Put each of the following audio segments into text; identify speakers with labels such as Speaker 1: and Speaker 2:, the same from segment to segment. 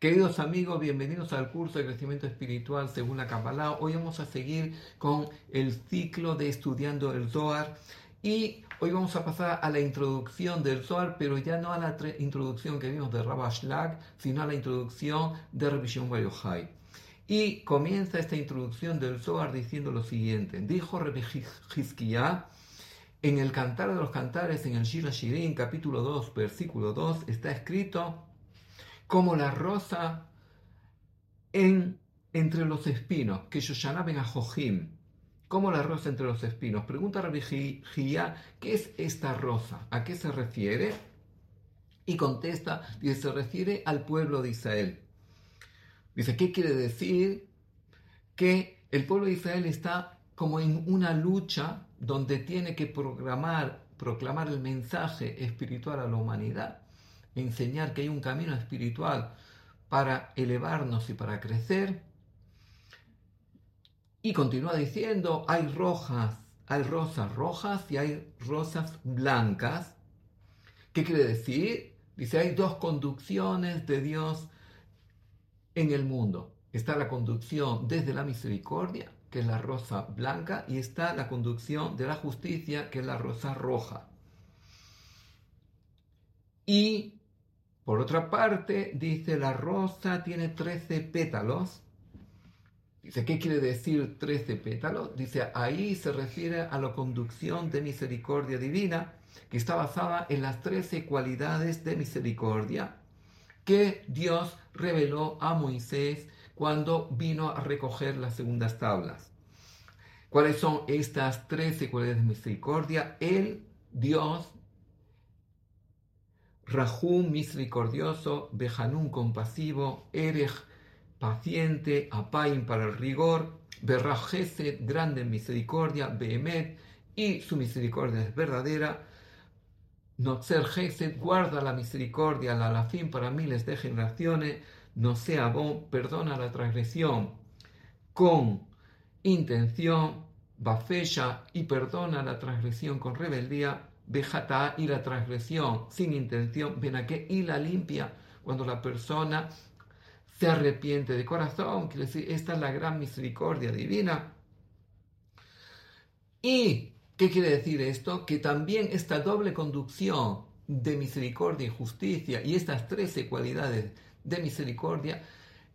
Speaker 1: Queridos amigos, bienvenidos al curso de crecimiento espiritual según la. Hoy vamos a seguir con el ciclo de estudiando el Zohar y hoy vamos a pasar a la introducción del Zohar, pero ya no a la introducción que vimos de Rabash Lag, sino a la introducción de Revisión Yochai. Y comienza esta introducción del Zohar diciendo lo siguiente. Dijo Rabbi en el Cantar de los Cantares, en el Shira Shirin, capítulo 2, versículo 2, está escrito como la rosa en, entre los espinos, que llamaban a Jojim, como la rosa entre los espinos. Pregunta Rabbi Gia, ¿qué es esta rosa? ¿A qué se refiere? Y contesta, dice, se refiere al pueblo de Israel. Dice, ¿qué quiere decir? Que el pueblo de Israel está como en una lucha donde tiene que programar, proclamar el mensaje espiritual a la humanidad enseñar que hay un camino espiritual para elevarnos y para crecer. Y continúa diciendo, hay rojas, hay rosas rojas y hay rosas blancas. ¿Qué quiere decir? Dice, hay dos conducciones de Dios en el mundo. Está la conducción desde la misericordia, que es la rosa blanca, y está la conducción de la justicia, que es la rosa roja. Y por otra parte, dice, la rosa tiene 13 pétalos. Dice, ¿qué quiere decir 13 pétalos? Dice, ahí se refiere a la conducción de misericordia divina, que está basada en las 13 cualidades de misericordia que Dios reveló a Moisés cuando vino a recoger las segundas tablas. ¿Cuáles son estas 13 cualidades de misericordia? Él, Dios, Rahum misericordioso, Behanun compasivo, Erej paciente, Apaim para el rigor, Berrajesed grande en misericordia, Behemet y su misericordia es verdadera. Notzer Gesed guarda la misericordia, la alafim para miles de generaciones. No sea bon, perdona la transgresión con intención, Bafeya y perdona la transgresión con rebeldía. Bejata y la transgresión sin intención, que y la limpia cuando la persona se arrepiente de corazón, quiere decir, esta es la gran misericordia divina. ¿Y qué quiere decir esto? Que también esta doble conducción de misericordia y justicia y estas trece cualidades de misericordia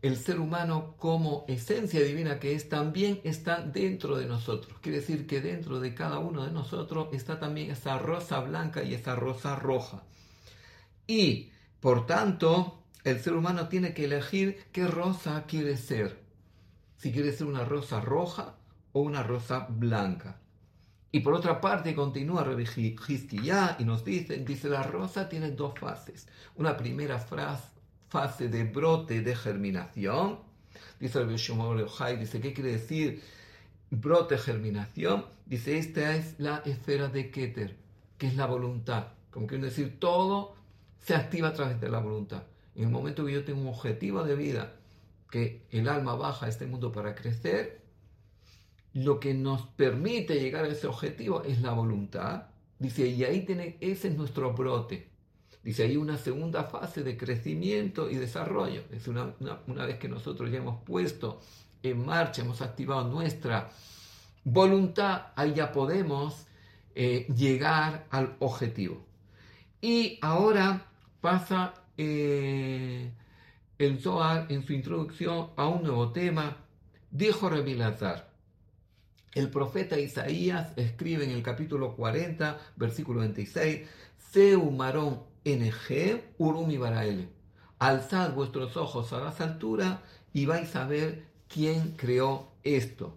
Speaker 1: el ser humano como esencia divina que es, también está dentro de nosotros. Quiere decir que dentro de cada uno de nosotros está también esa rosa blanca y esa rosa roja. Y, por tanto, el ser humano tiene que elegir qué rosa quiere ser. Si quiere ser una rosa roja o una rosa blanca. Y por otra parte, continúa ya y nos dice, dice, la rosa tiene dos fases. Una primera frase fase de brote, de germinación. Dice el dice, ¿qué quiere decir brote, germinación? Dice, esta es la esfera de Keter, que es la voluntad. Como quiere decir, todo se activa a través de la voluntad. En el momento que yo tengo un objetivo de vida, que el alma baja a este mundo para crecer, lo que nos permite llegar a ese objetivo es la voluntad. Dice, y ahí tiene, ese es nuestro brote. Dice, hay una segunda fase de crecimiento y desarrollo. Es una, una, vez que nosotros ya hemos puesto en marcha, hemos activado nuestra voluntad, ahí ya podemos eh, llegar al objetivo. Y ahora pasa eh, el Zohar en su introducción a un nuevo tema. Dijo Lazar, el profeta Isaías escribe en el capítulo 40, versículo 26, Seu marón NG Urumi Baraele. Alzad vuestros ojos a las alturas y vais a ver quién creó esto.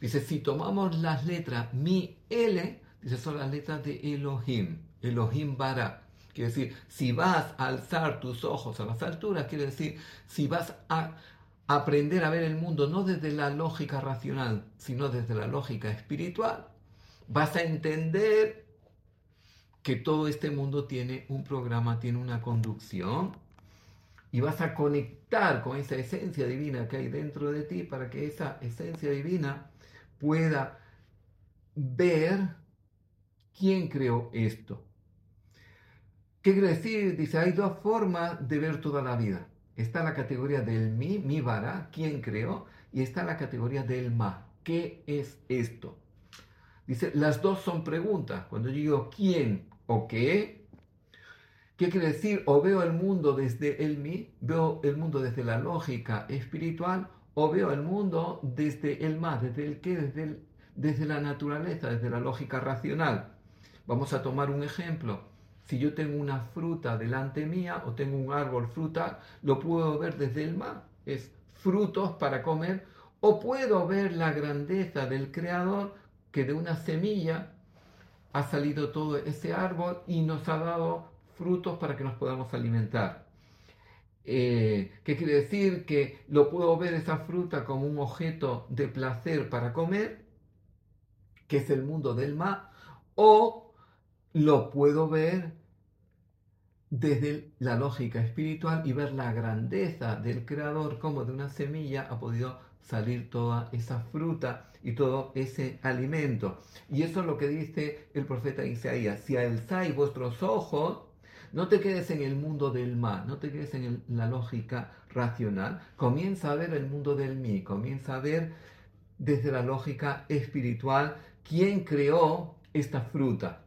Speaker 1: Dice, si tomamos las letras mi, L, dice, son las letras de Elohim, Elohim Bara. Quiere decir, si vas a alzar tus ojos a las alturas, quiere decir, si vas a aprender a ver el mundo no desde la lógica racional, sino desde la lógica espiritual, vas a entender que todo este mundo tiene un programa, tiene una conducción, y vas a conectar con esa esencia divina que hay dentro de ti para que esa esencia divina pueda ver quién creó esto. ¿Qué quiere decir? Dice, hay dos formas de ver toda la vida. está la categoría del mi, mi vara, quién creó, y está la categoría del ma, ¿qué es esto? Dice, las dos son preguntas. Cuando yo digo quién o qué, ¿qué quiere decir? O veo el mundo desde el mi, veo el mundo desde la lógica espiritual, o veo el mundo desde el ma, desde el qué, desde, desde la naturaleza, desde la lógica racional. Vamos a tomar un ejemplo. Si yo tengo una fruta delante mía o tengo un árbol frutal, lo puedo ver desde el ma, es frutos para comer, o puedo ver la grandeza del Creador que de una semilla ha salido todo ese árbol y nos ha dado frutos para que nos podamos alimentar. Eh, ¿Qué quiere decir? Que lo puedo ver esa fruta como un objeto de placer para comer, que es el mundo del mar, o lo puedo ver desde la lógica espiritual y ver la grandeza del creador como de una semilla ha podido salir toda esa fruta y todo ese alimento. Y eso es lo que dice el profeta Isaías. Si alzáis vuestros ojos, no te quedes en el mundo del mal, no te quedes en la lógica racional. Comienza a ver el mundo del mí, comienza a ver desde la lógica espiritual quién creó esta fruta.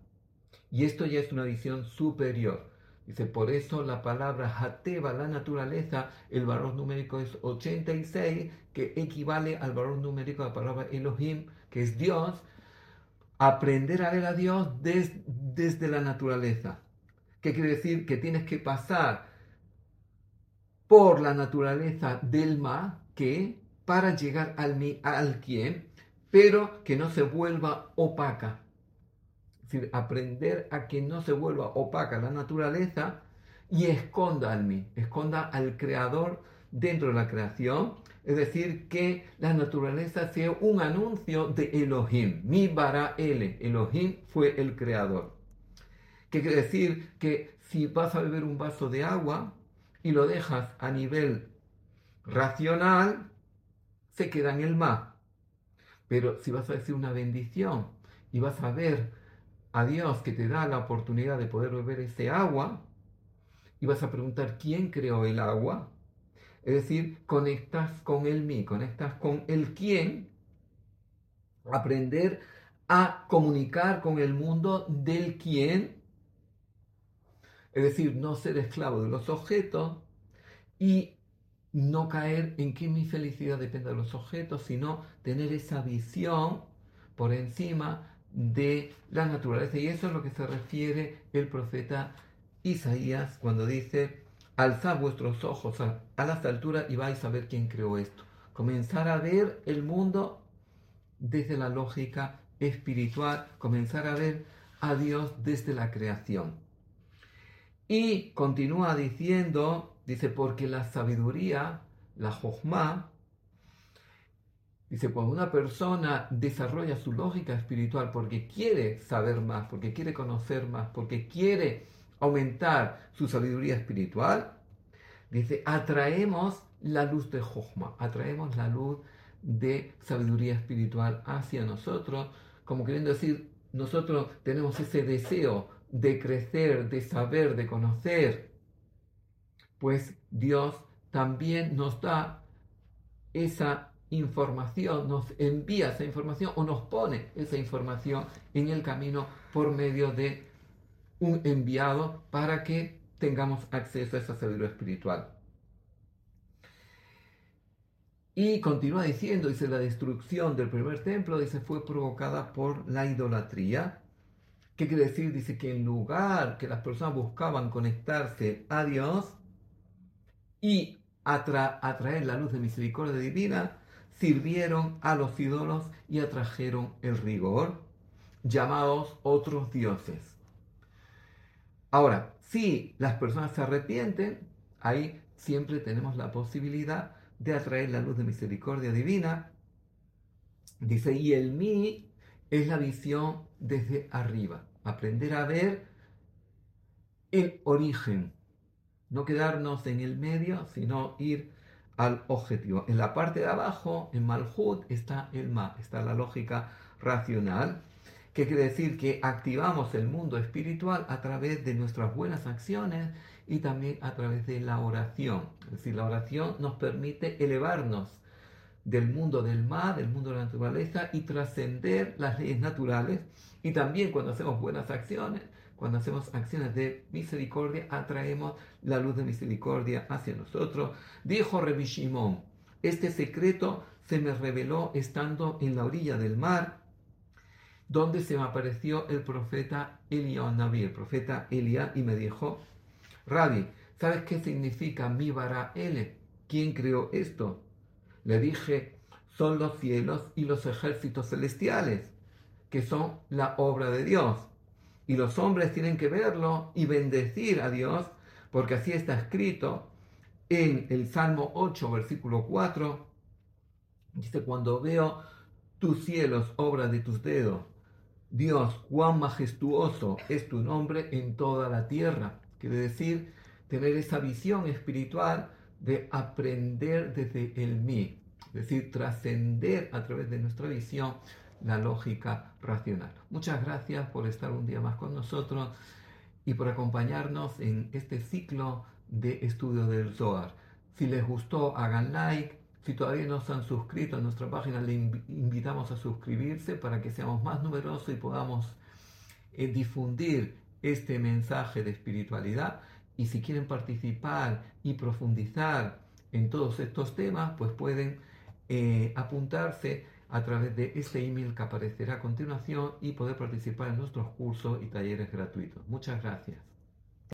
Speaker 1: Y esto ya es una visión superior. Dice, por eso la palabra Hateva, la naturaleza, el valor numérico es 86, que equivale al valor numérico de la palabra Elohim, que es Dios. Aprender a ver a Dios desde la naturaleza. ¿Qué quiere decir? Que tienes que pasar por la naturaleza del ma, que para llegar al mi, al quien, pero que no se vuelva opaca decir, aprender a que no se vuelva opaca la naturaleza y esconda al mí, esconda al creador dentro de la creación. Es decir, que la naturaleza sea un anuncio de Elohim. Mi bara ele. Elohim fue el creador. ¿Qué quiere decir? Que si vas a beber un vaso de agua y lo dejas a nivel racional, se queda en el mar. Pero si vas a decir una bendición y vas a ver a Dios que te da la oportunidad de poder beber ese agua y vas a preguntar quién creó el agua. Es decir, conectas con el mí, conectas con el quién. Aprender a comunicar con el mundo del quién. Es decir, no ser esclavo de los objetos y no caer en que mi felicidad depende de los objetos, sino tener esa visión por encima de la naturaleza. Y eso es lo que se refiere el profeta Isaías cuando dice, alzad vuestros ojos a, las alturas y vais a ver quién creó esto. Comenzar a ver el mundo desde la lógica espiritual, comenzar a ver a Dios desde la creación. Y continúa diciendo, dice, porque la sabiduría, la jojma, Dice, cuando una persona desarrolla su lógica espiritual porque quiere saber más, porque quiere conocer más, porque quiere aumentar su sabiduría espiritual, dice, atraemos la luz de Jochma, atraemos la luz de sabiduría espiritual hacia nosotros, como queriendo decir, nosotros tenemos ese deseo de crecer, de saber, de conocer, pues Dios también nos da esa información, nos envía esa información o nos pone esa información en el camino por medio de un enviado para que tengamos acceso a esa sabiduría espiritual. Y continúa diciendo, dice, la destrucción del primer templo, dice, fue provocada por la idolatría. ¿Qué quiere decir? Dice que en lugar que las personas buscaban conectarse a Dios y atraer la luz de misericordia divina, sirvieron a los ídolos y atrajeron el rigor, llamados otros dioses. Ahora, si las personas se arrepienten, ahí siempre tenemos la posibilidad de atraer la luz de misericordia divina. Dice, y el mí es la visión desde arriba, aprender a ver el origen, no quedarnos en el medio, sino ir al objetivo. En la parte de abajo, en Malhut, está el Ma, está la lógica racional, que quiere decir que activamos el mundo espiritual a través de nuestras buenas acciones y también a través de la oración. Es decir, la oración nos permite elevarnos del mundo del mar, del mundo de la naturaleza y trascender las leyes naturales. Y también cuando hacemos buenas acciones, cuando hacemos acciones de misericordia, atraemos la luz de misericordia hacia nosotros. Dijo Rebi Shimon, este secreto se me reveló estando en la orilla del mar, donde se me apareció el profeta Naví, el profeta Elia, y me dijo, Rabbi, ¿sabes qué significa mi bara Ele? ¿Quién creó esto? Le dije, son los cielos y los ejércitos celestiales, que son la obra de Dios. Y los hombres tienen que verlo y bendecir a Dios, porque así está escrito en el Salmo 8, versículo 4. Dice, cuando veo tus cielos, obra de tus dedos, Dios, cuán majestuoso es tu nombre en toda la tierra. Quiere decir, tener esa visión espiritual de aprender desde el mí, es decir, trascender a través de nuestra visión la lógica racional. Muchas gracias por estar un día más con nosotros y por acompañarnos en este ciclo de estudio del Zohar. Si les gustó, hagan like. Si todavía no se han suscrito a nuestra página, les invitamos a suscribirse para que seamos más numerosos y podamos eh, difundir este mensaje de espiritualidad. Y si quieren participar y profundizar en todos estos temas, pues pueden eh, apuntarse a través de ese email que aparecerá a continuación y poder participar en nuestros cursos y talleres gratuitos. Muchas gracias.